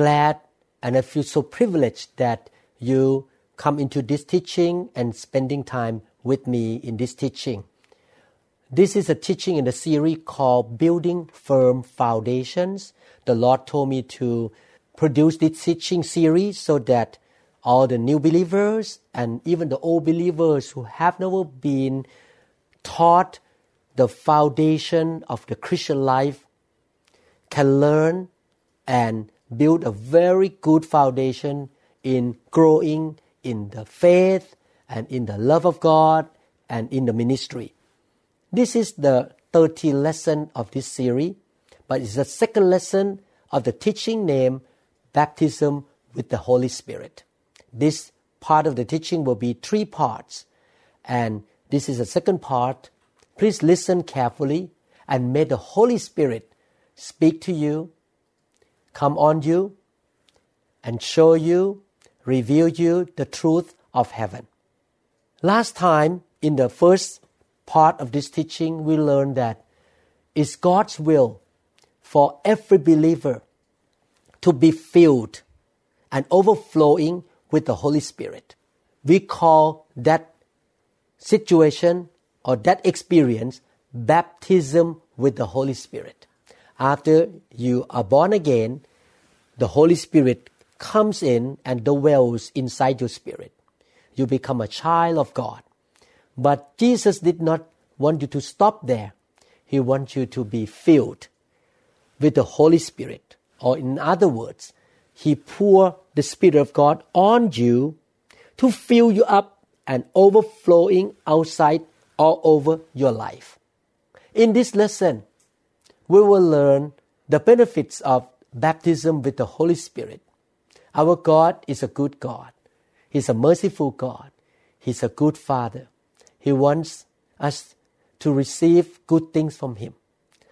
glad and I feel so privileged that you come into this teaching and spending time with me in this teaching. This is a teaching in the series called Building Firm Foundations. The Lord told me to produce this teaching series so that all the new believers and even the old believers who have never been taught the foundation of the Christian life can learn and build a very good foundation in growing in the faith and in the love of God and in the ministry. This is the 13th lesson of this series, but it's the second lesson of the teaching named Baptism with the Holy Spirit. This part of the teaching will be three parts, and this is the second part. Please listen carefully and may the Holy Spirit speak to you, come on you, and show you, reveal you the truth of heaven. Last time, in the first part of this teaching, we learned that it's God's will for every believer to be filled and overflowing with the Holy Spirit. We call that situation or that experience baptism with the Holy Spirit. After you are born again, the Holy Spirit comes in and dwells inside your spirit. You become a child of God. But Jesus did not want you to stop there. He wants you to be filled with the Holy Spirit. Or in other words, He poured the Spirit of God on you to fill you up and overflowing outside all over your life. In this lesson, we will learn the benefits of baptism with the Holy Spirit. Our God is a good God. He's a merciful God. He's a good Father. He wants us to receive good things from Him.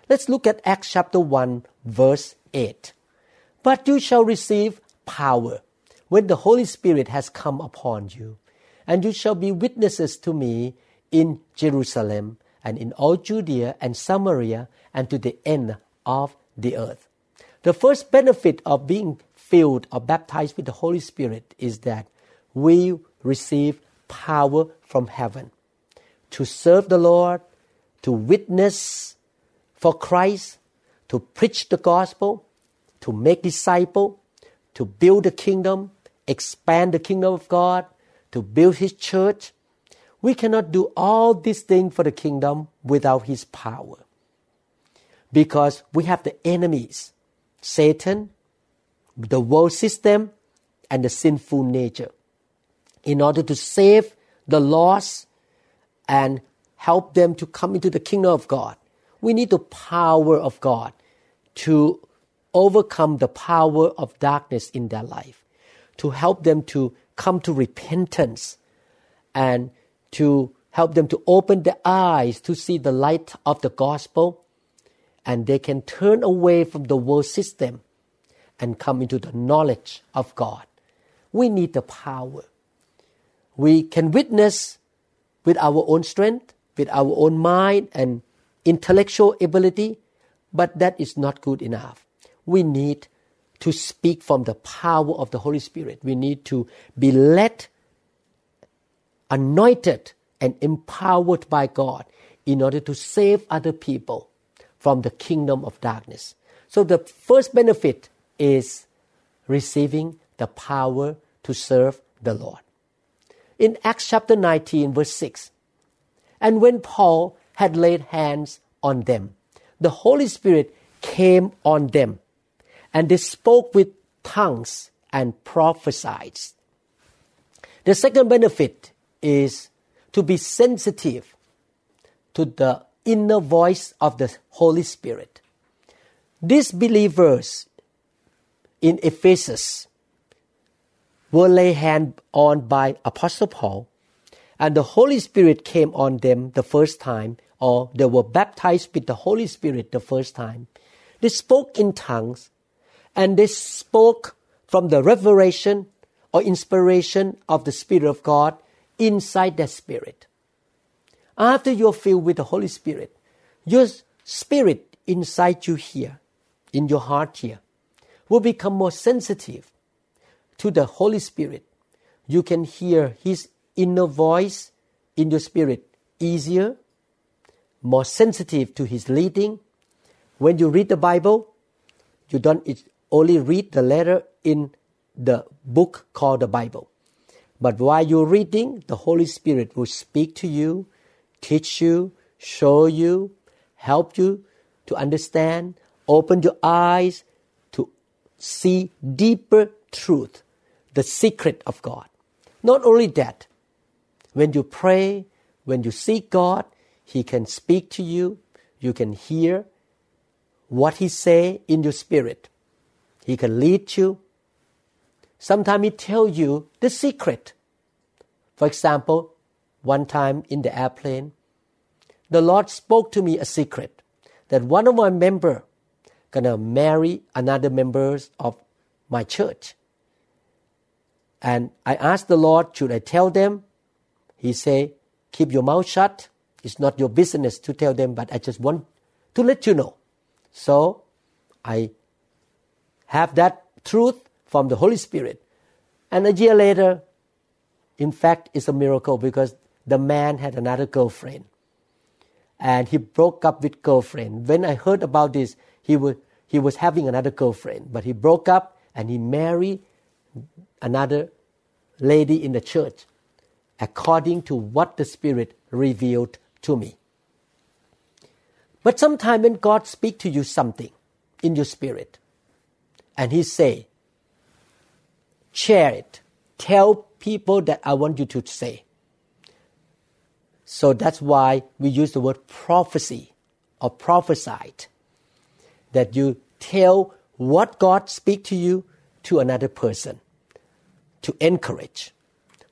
Let's look at Acts chapter 1, verse 8. But you shall receive power when the Holy Spirit has come upon you, and you shall be witnesses to me in Jerusalem and in all Judea and Samaria and to the end of the earth. The first benefit of being filled or baptized with the Holy Spirit is that we receive power from heaven to serve the Lord, to witness for Christ, to preach the gospel, to make disciples, to build the kingdom, expand the kingdom of God, to build His church. We cannot do all these things for the kingdom without His power. Because we have the enemies Satan, the world system, and the sinful nature. In order to save the lost and help them to come into the kingdom of God, we need the power of God to overcome the power of darkness in their life, to help them to come to repentance and to help them to open their eyes to see the light of the gospel and they can turn away from the world system and come into the knowledge of God. We need the power. We can witness with our own strength, with our own mind and intellectual ability, but that is not good enough. We need to speak from the power of the Holy Spirit. We need to be led, anointed, and empowered by God in order to save other people from the kingdom of darkness. So the first benefit is receiving the power to serve the Lord. In Acts chapter 19, verse 6, and when Paul had laid hands on them, the Holy Spirit came on them, and they spoke with tongues and prophesied. The second benefit is to be sensitive to the inner voice of the Holy Spirit. These believers in Ephesus were laid hand on by Apostle Paul, and the Holy Spirit came on them the first time, or they were baptized with the Holy Spirit the first time. They spoke in tongues, and they spoke from the revelation or inspiration of the Spirit of God inside that spirit. After you're filled with the Holy Spirit, your spirit inside you here, in your heart here, will become more sensitive to the Holy Spirit. You can hear His inner voice in your spirit easier, more sensitive to His leading. When you read the Bible, you don't only read the letter in the book called the Bible. But while you're reading, the Holy Spirit will speak to you, teach you, show you, help you to understand, open your eyes to see deeper truth, the secret of God. Not only that, when you pray, when you seek God, He can speak to you, you can hear what He say in your spirit. He can lead you, Sometimes He tell you the secret. For example, one time in the airplane, the Lord spoke to me a secret that one of my member gonna marry another members of my church. And I asked the Lord, should I tell them? He say, keep your mouth shut. It's not your business to tell them, but I just want to let you know. So I have that truth from the Holy Spirit. And a year later, in fact, it's a miracle because the man had another girlfriend. And he broke up with girlfriend. When I heard about this, he was, he was having another girlfriend, but he broke up and he married another lady in the church according to what the Spirit revealed to me. But sometimes when God speaks to you something in your spirit, and He say, share it. Tell people that I want you to say. So that's why we use the word prophecy or prophesied. That you tell what God speak to you to another person to encourage,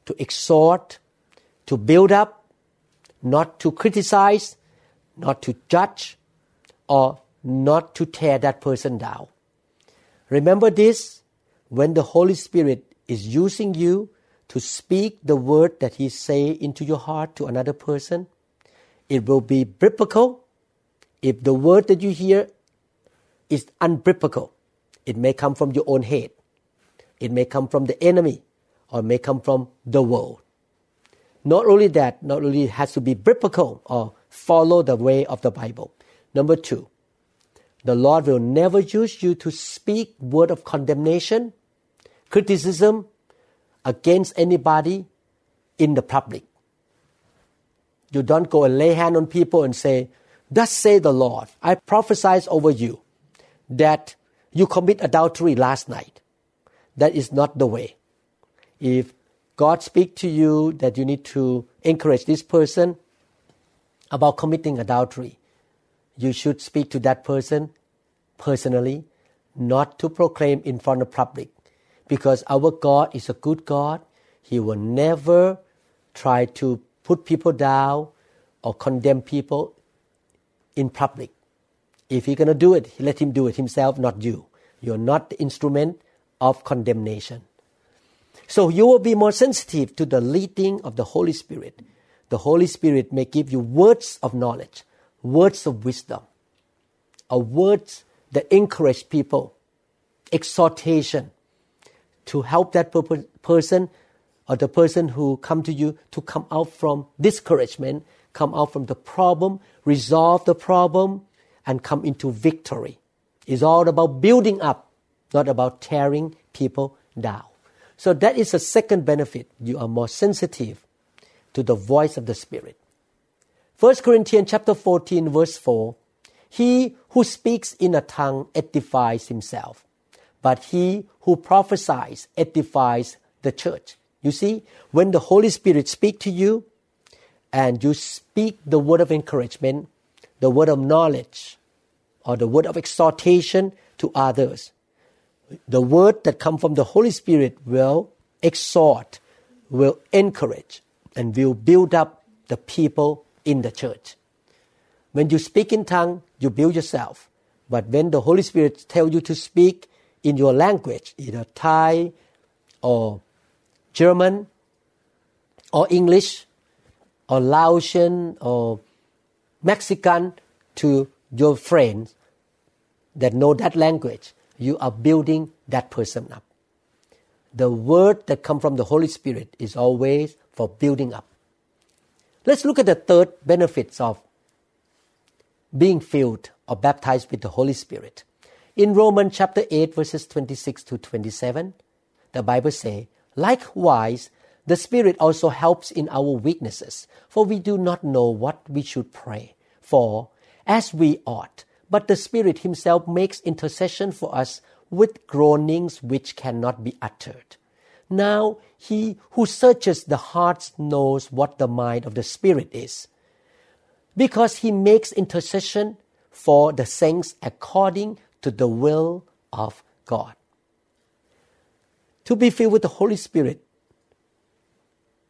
to exhort, to build up, not to criticize, not to judge, or not to tear that person down. Remember this when the Holy Spirit is using you to speak the word that He say into your heart to another person, it will be biblical. If the word that you hear is unbiblical, it may come from your own head. It may come from the enemy or may come from the world. Not only that, not only it has to be biblical or follow the way of the Bible. Number two, the Lord will never use you to speak word of condemnation, criticism against anybody in the public. You don't go and lay hand on people and say, Thus say the Lord, I prophesy over you that you commit adultery last night. That is not the way. If God speak to you that you need to encourage this person about committing adultery, you should speak to that person personally, not to proclaim in front of public. Because our God is a good God. He will never try to put people down or condemn people in public. If he's going to do it, let him do it himself, not you. You're not the instrument of condemnation. So you will be more sensitive to the leading of the Holy Spirit. The Holy Spirit may give you words of knowledge, words of wisdom, or words that encourage people, exhortation to help that person or the person who come to you to come out from discouragement, come out from the problem, resolve the problem, and come into victory. It's all about building up, not about tearing people down. So that is the second benefit. You are more sensitive to the voice of the Spirit. 1 Corinthians chapter 14 verse 4 he who speaks in a tongue edifies himself, but he who prophesies edifies the church. You see, when the Holy Spirit speaks to you and you speak the word of encouragement, the word of knowledge, or the word of exhortation to others, the word that come from the Holy Spirit will exhort, will encourage, and will build up the people in the church. When you speak in tongue, you build yourself. But when the Holy Spirit tell you to speak in your language, either Thai or German or English or Laotian or Mexican to your friends that know that language, you are building that person up. The word that comes from the Holy Spirit is always for building up. Let's look at the third benefits of being filled or baptized with the Holy Spirit. In Romans chapter 8 verses 26 to 27, the Bible says, Likewise, the Spirit also helps in our weaknesses, for we do not know what we should pray for as we ought. But the Spirit Himself makes intercession for us with groanings which cannot be uttered. Now He who searches the hearts knows what the mind of the Spirit is, because He makes intercession for the saints according to the will of God. To be filled with the Holy Spirit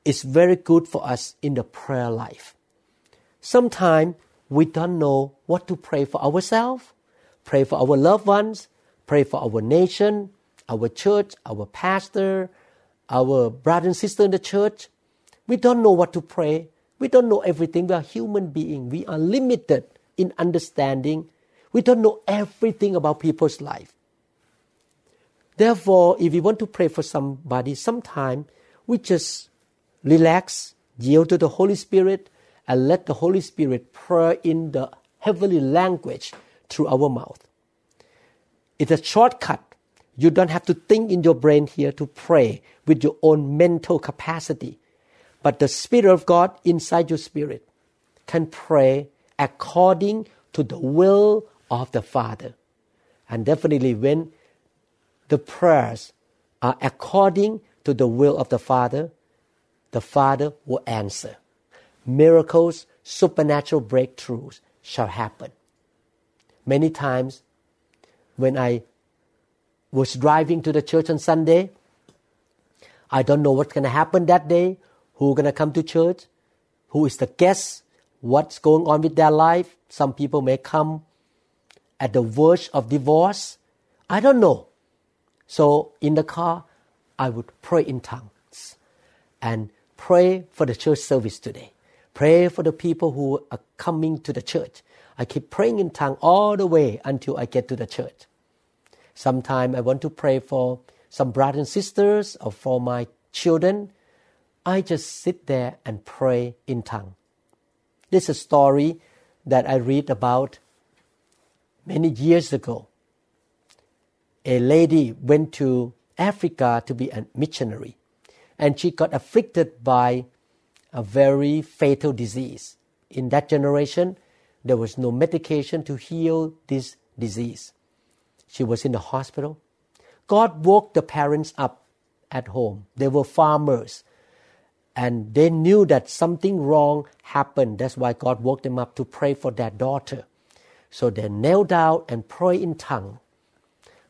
is very good for us in the prayer life. Sometimes we don't know what to pray for ourselves, pray for our loved ones, pray for our nation, our church, our pastor, our brother and sister in the church. We don't know what to pray. We don't know everything. We are human beings. We are limited in understanding. We don't know everything about people's life. Therefore, if we want to pray for somebody, sometime we just relax, yield to the Holy Spirit, and let the Holy Spirit pray in the heavenly language through our mouth. It's a shortcut. You don't have to think in your brain here to pray with your own mental capacity. But the Spirit of God inside your spirit can pray according to the will of the Father. And definitely, when the prayers are according to the will of the Father, the Father will answer. Miracles, supernatural breakthroughs shall happen. Many times when I was driving to the church on Sunday, I don't know what's going to happen that day, who's going to come to church, who is the guest, what's going on with their life. Some people may come at the verge of divorce. I don't know. So in the car, I would pray in tongues and pray for the church service today. Pray for the people who are coming to the church. I keep praying in tongue all the way until I get to the church. Sometimes I want to pray for some brothers and sisters or for my children. I just sit there and pray in tongue. This is a story that I read about many years ago a lady went to Africa to be a missionary, and she got afflicted by a very fatal disease. In that generation, there was no medication to heal this disease. She was in the hospital. God woke the parents up at home. They were farmers. And they knew that something wrong happened. That's why God woke them up to pray for their daughter. So they knelt down and prayed in tongue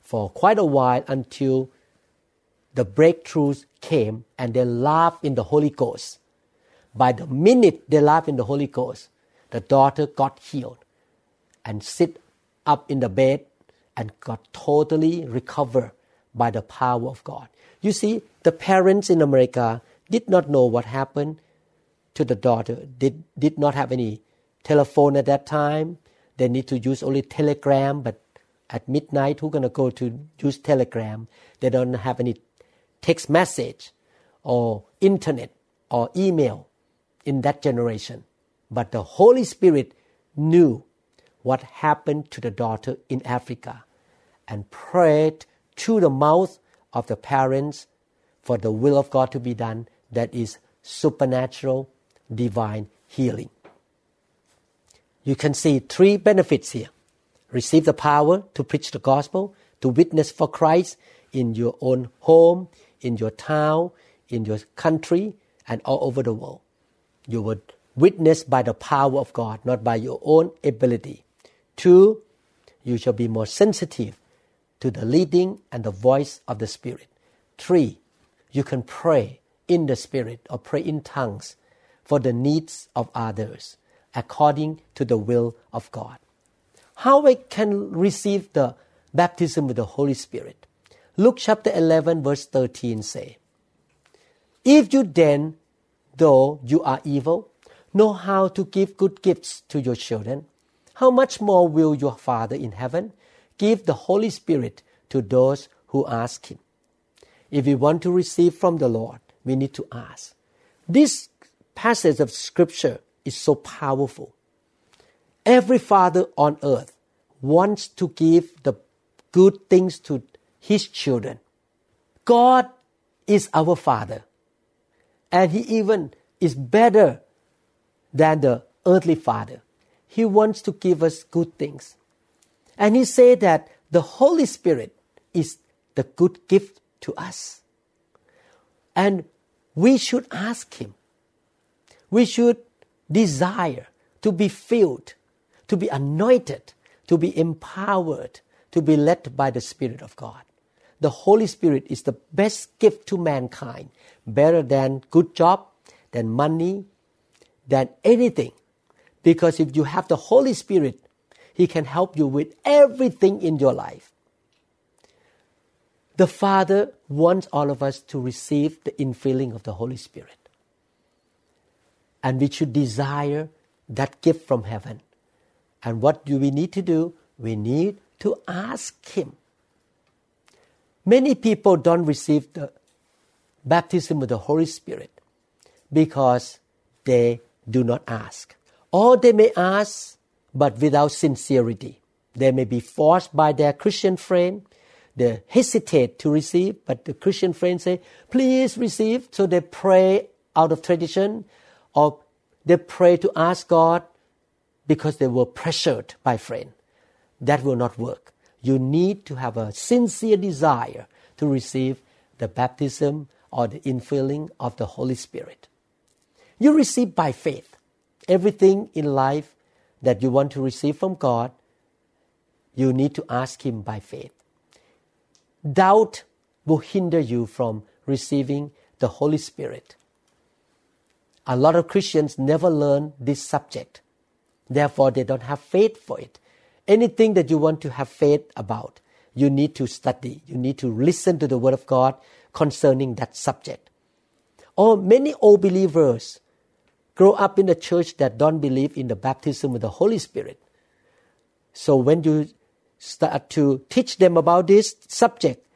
for quite a while until the breakthroughs came and they laughed in the Holy Ghost. By the minute they laughed in the Holy Ghost, the daughter got healed and sit up in the bed and got totally recovered by the power of God. You see, the parents in America did not know what happened to the daughter. Did did not have any telephone at that time. They need to use only telegram, but at midnight, who's going to go to use telegram? They don't have any text message or internet or email in that generation. But the Holy Spirit knew what happened to the daughter in Africa and prayed through the mouth of the parents for the will of God to be done that is supernatural divine healing. You can see three benefits here receive the power to preach the gospel, to witness for Christ in your own home, in your town, in your country, and all over the world. You would witness by the power of God, not by your own ability. Two, you shall be more sensitive to the leading and the voice of the Spirit. Three, you can pray in the Spirit or pray in tongues for the needs of others according to the will of God. How we can receive the baptism with the Holy Spirit? Luke chapter 11 verse 13 say, If you then, though you are evil, know how to give good gifts to your children, how much more will your Father in heaven give the Holy Spirit to those who ask Him? If we want to receive from the Lord, we need to ask. This passage of Scripture is so powerful. Every father on earth wants to give the good things to his children. God is our Father, and He even is better than the earthly Father. He wants to give us good things. And He said that the Holy Spirit is the good gift to us. And we should ask Him. We should desire to be filled, to be anointed, to be empowered, to be led by the Spirit of God. The Holy Spirit is the best gift to mankind, better than good job, than money, than anything. Because if you have the Holy Spirit, He can help you with everything in your life. The Father wants all of us to receive the infilling of the Holy Spirit. And we should desire that gift from heaven. And what do we need to do? We need to ask Him. Many people don't receive the baptism with the Holy Spirit because they do not ask. Or they may ask, but without sincerity. They may be forced by their Christian friend. They hesitate to receive, but the Christian friend say, please receive. So they pray out of tradition or they pray to ask God because they were pressured by friend. That will not work. You need to have a sincere desire to receive the baptism or the infilling of the Holy Spirit. You receive by faith. Everything in life that you want to receive from God, you need to ask Him by faith. Doubt will hinder you from receiving the Holy Spirit. A lot of Christians never learn this subject. Therefore, they don't have faith for it. Anything that you want to have faith about, you need to study. You need to listen to the Word of God concerning that subject. Or many old believers grow up in a church that don't believe in the baptism with the Holy Spirit. So when you start to teach them about this subject,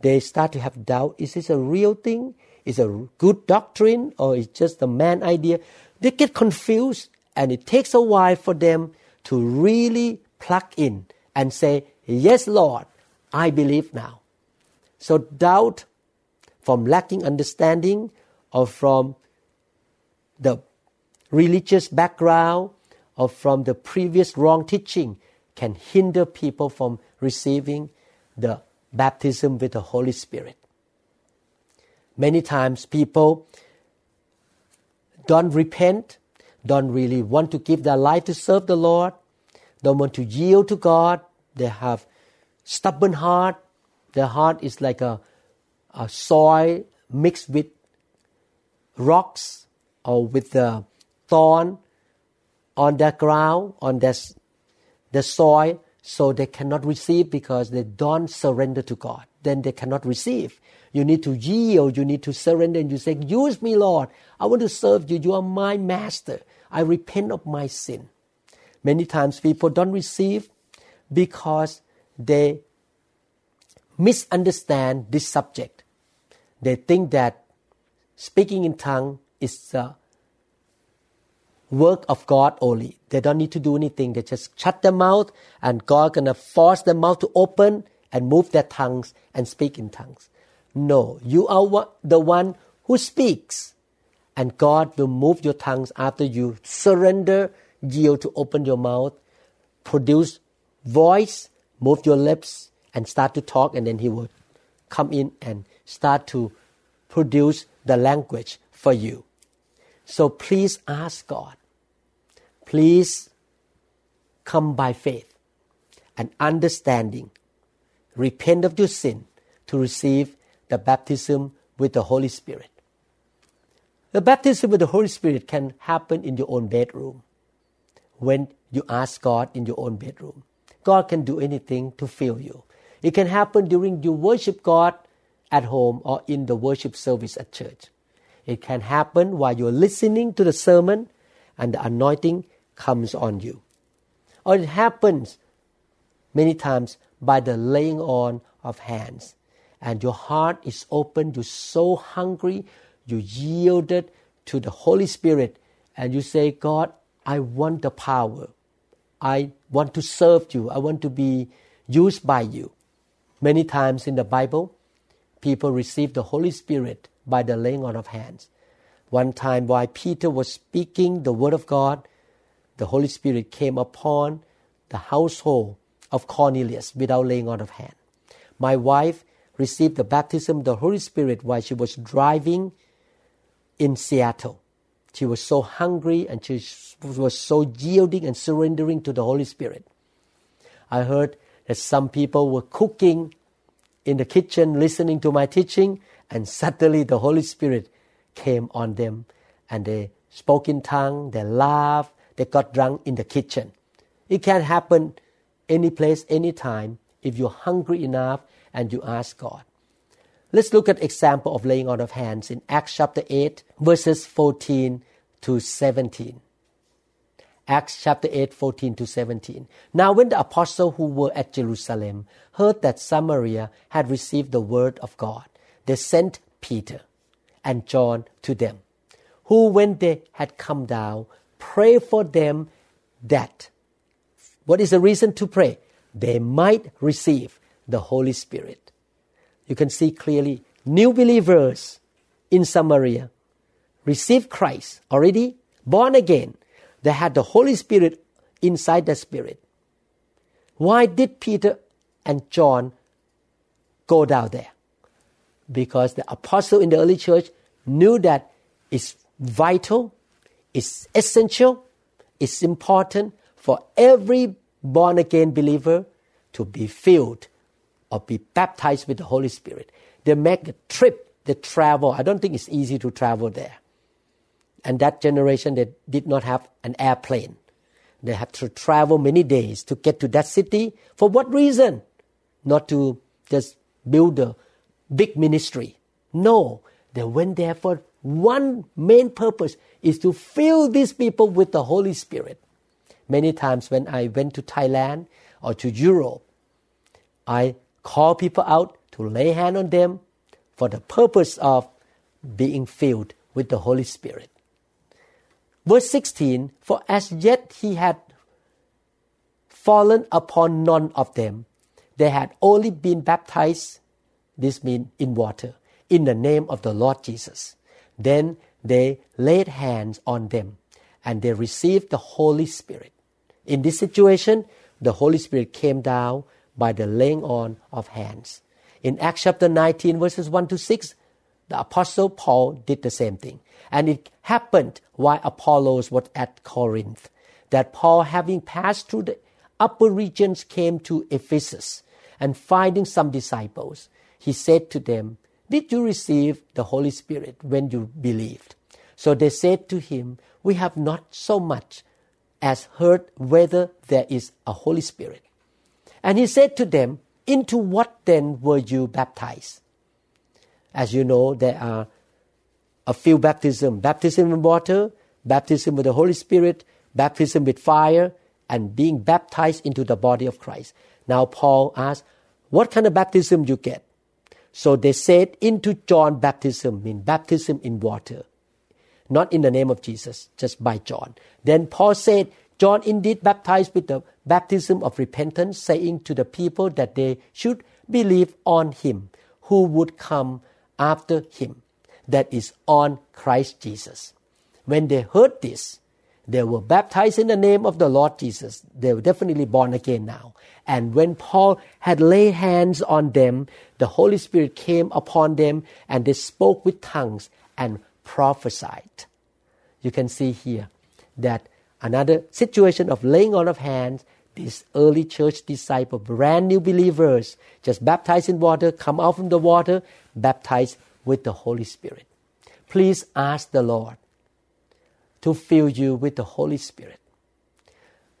they start to have doubt. Is this a real thing? Is a good doctrine or is just a man idea? They get confused and it takes a while for them to really plug in and say, Yes, Lord, I believe now. So doubt from lacking understanding or from the religious background or from the previous wrong teaching can hinder people from receiving the baptism with the Holy Spirit. Many times people don't repent, don't really want to give their life to serve the Lord, don't want to yield to God. They have stubborn heart. Their heart is like a, a soil mixed with rocks or with the thorn on the ground, on the, the soil, so they cannot receive because they don't surrender to God. Then they cannot receive. You need to yield, you need to surrender, and you say, Use me, Lord. I want to serve you. You are my master. I repent of my sin. Many times people don't receive because they misunderstand this subject. They think that speaking in tongue is the work of God only. They don't need to do anything. They just shut their mouth and God gonna force their mouth to open and move their tongues and speak in tongues. No, you are the one who speaks and God will move your tongues after you surrender, yield to open your mouth, produce voice move your lips and start to talk, and then He will come in and start to produce the language for you. So please ask God. Please come by faith and understanding. repent of your sin to receive the baptism with the Holy Spirit. The baptism with the Holy Spirit can happen in your own bedroom when you ask God in your own bedroom. God can do anything to fill you. It can happen during you worship God at home or in the worship service at church. It can happen while you're listening to the sermon and the anointing comes on you. Or it happens many times by the laying on of hands. And your heart is open, you're so hungry, you yielded to the Holy Spirit, and you say, God, I want the power. I want to serve you. I want to be used by you. Many times in the Bible, people receive the Holy Spirit by the laying on of hands. One time, while Peter was speaking the word of God, the Holy Spirit came upon the household of Cornelius without laying on of hand. My wife received the baptism of the Holy Spirit while she was driving in Seattle. She was so hungry and she was so yielding and surrendering to the Holy Spirit. I heard that some people were cooking in the kitchen listening to my teaching, and suddenly the Holy Spirit came on them and they spoke in tongue, they laughed, they got drunk in the kitchen. It can happen any place, any time if you're hungry enough and you ask God. Let's look at example of laying on of hands in Acts chapter 8 verses 14 to 17. Acts chapter 8, 14 to 17. Now, when the apostles who were at Jerusalem heard that Samaria had received the word of God, they sent Peter and John to them, who, when they had come down, prayed for them that. What is the reason to pray? They might receive the Holy Spirit. You can see clearly new believers in Samaria received Christ already, born again. They had the Holy Spirit inside the Spirit. Why did Peter and John go down there? Because the apostle in the early church knew that it's vital, it's essential, it's important for every born again believer to be filled or be baptized with the Holy Spirit. They make a trip, they travel. I don't think it's easy to travel there. And that generation, they did not have an airplane. They had to travel many days to get to that city. For what reason? Not to just build a big ministry. No, they went there for one main purpose is to fill these people with the Holy Spirit. Many times when I went to Thailand or to Europe, I call people out to lay hand on them for the purpose of being filled with the Holy Spirit. Verse 16 For as yet he had fallen upon none of them, they had only been baptized, this means in water, in the name of the Lord Jesus. Then they laid hands on them and they received the Holy Spirit. In this situation, the Holy Spirit came down by the laying on of hands. In Acts chapter 19, verses 1 to 6, the Apostle Paul did the same thing. And it happened while Apollos was at Corinth that Paul, having passed through the upper regions, came to Ephesus and finding some disciples, he said to them, Did you receive the Holy Spirit when you believed? So they said to him, We have not so much as heard whether there is a Holy Spirit. And he said to them, Into what then were you baptized? As you know, there are a few baptism baptism in water, baptism with the Holy Spirit, baptism with fire, and being baptized into the body of Christ. Now, Paul asked, What kind of baptism you get? So they said, Into John baptism, mean baptism in water. Not in the name of Jesus, just by John. Then Paul said, John indeed baptized with the baptism of repentance, saying to the people that they should believe on him who would come after him, that is, on Christ Jesus. When they heard this, they were baptized in the name of the Lord Jesus. They were definitely born again now. And when Paul had laid hands on them, the Holy Spirit came upon them and they spoke with tongues and prophesied. You can see here that another situation of laying on of hands these early church disciples, brand new believers, just baptized in water, come out from the water, baptized with the Holy Spirit. Please ask the Lord to fill you with the Holy Spirit.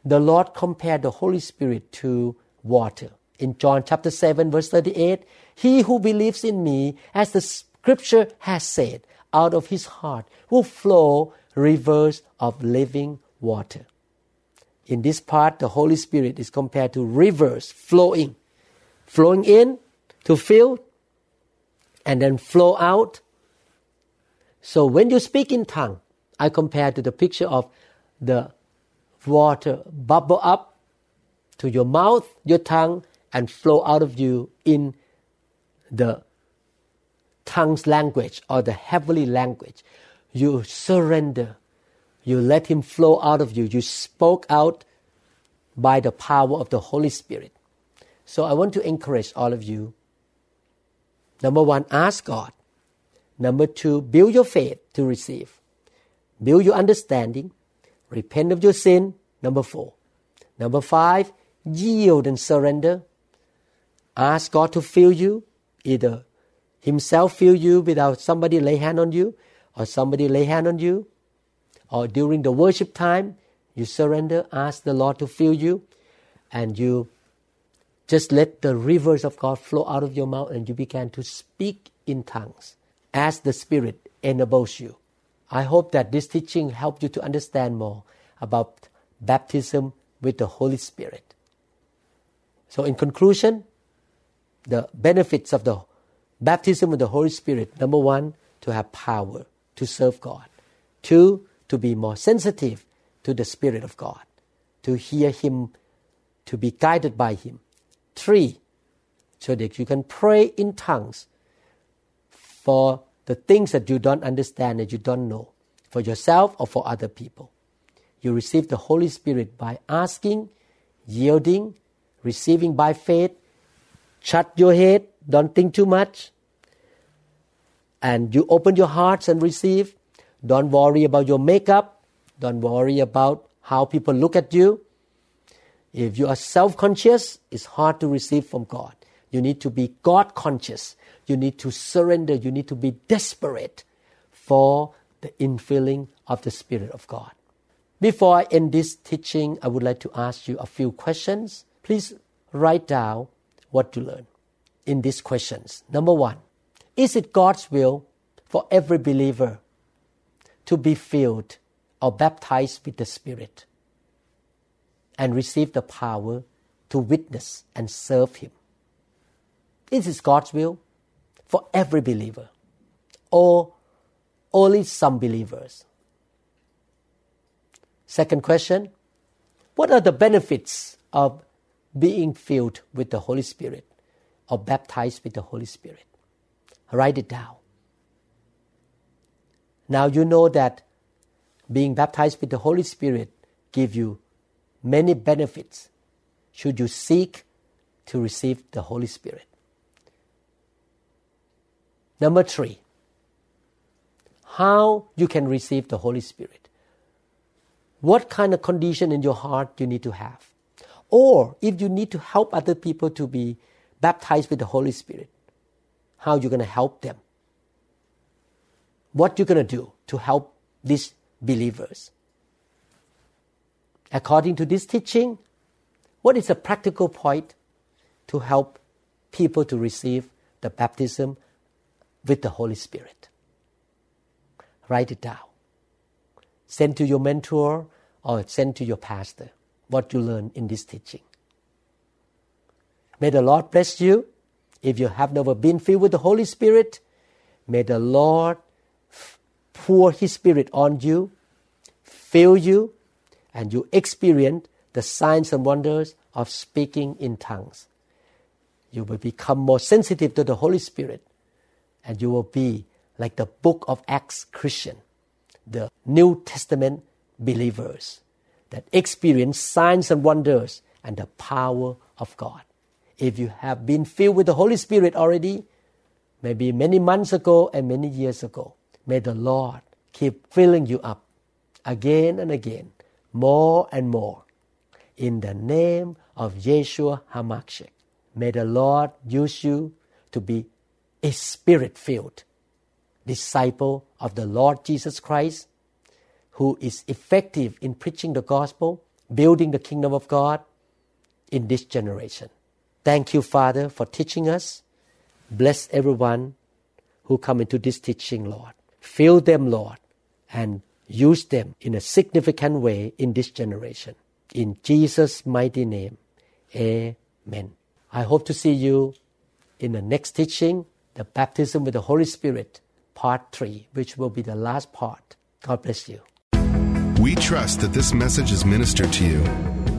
The Lord compared the Holy Spirit to water. In John chapter 7, verse 38, He who believes in me, as the scripture has said, out of his heart will flow rivers of living water. In this part, the Holy Spirit is compared to rivers flowing, flowing in to fill and then flow out. So when you speak in tongue, I compare to the picture of the water bubble up to your mouth, your tongue, and flow out of you in the tongue's language or the heavenly language. You surrender you let Him flow out of you. You spoke out by the power of the Holy Spirit. So I want to encourage all of you. Number one, ask God. Number two, build your faith to receive. Build your understanding. Repent of your sin. Number four. Number five, yield and surrender. Ask God to fill you, either Himself fill you without somebody lay hand on you, or somebody lay hand on you, or during the worship time, you surrender, ask the Lord to fill you, and you just let the rivers of God flow out of your mouth and you begin to speak in tongues as the Spirit enables you. I hope that this teaching helped you to understand more about baptism with the Holy Spirit. So, in conclusion, the benefits of the baptism with the Holy Spirit number one, to have power to serve God. Two, to be more sensitive to the Spirit of God, to hear Him, to be guided by Him. Three, so that you can pray in tongues for the things that you don't understand and you don't know, for yourself or for other people. You receive the Holy Spirit by asking, yielding, receiving by faith. Shut your head, don't think too much. And you open your hearts and receive. Don't worry about your makeup. Don't worry about how people look at you. If you are self conscious, it's hard to receive from God. You need to be God conscious. You need to surrender. You need to be desperate for the infilling of the Spirit of God. Before I end this teaching, I would like to ask you a few questions. Please write down what you learn in these questions. Number one, is it God's will for every believer to be filled or baptized with the Spirit and receive the power to witness and serve Him. This is God's will for every believer, or only some believers. Second question What are the benefits of being filled with the Holy Spirit or baptized with the Holy Spirit? Write it down. Now you know that being baptized with the Holy Spirit give you many benefits should you seek to receive the Holy Spirit. Number 3. How you can receive the Holy Spirit. What kind of condition in your heart you need to have? Or if you need to help other people to be baptized with the Holy Spirit, how you're going to help them? What you're going to do to help these believers. According to this teaching, what is the practical point to help people to receive the baptism with the Holy Spirit? Write it down. Send to your mentor or send to your pastor what you learned in this teaching. May the Lord bless you. If you have never been filled with the Holy Spirit, may the Lord pour His Spirit on you, fill you, and you experience the signs and wonders of speaking in tongues. You will become more sensitive to the Holy Spirit, and you will be like the book of Acts Christian, the New Testament believers that experience signs and wonders and the power of God. If you have been filled with the Holy Spirit already, maybe many months ago and many years ago, May the Lord keep filling you up again and again, more and more. in the name of Yeshua HaMashiach. May the Lord use you to be a spirit filled disciple of the Lord Jesus Christ who is effective in preaching the gospel, building the kingdom of God in this generation. Thank you, Father, for teaching us. Bless everyone who come into this teaching, Lord. Fill them, Lord, and use them in a significant way in this generation. In Jesus' mighty name, amen. I hope to see you in the next teaching, the baptism with the Holy Spirit, part 3, which will be the last part. God bless you. We trust that this message is ministered to you.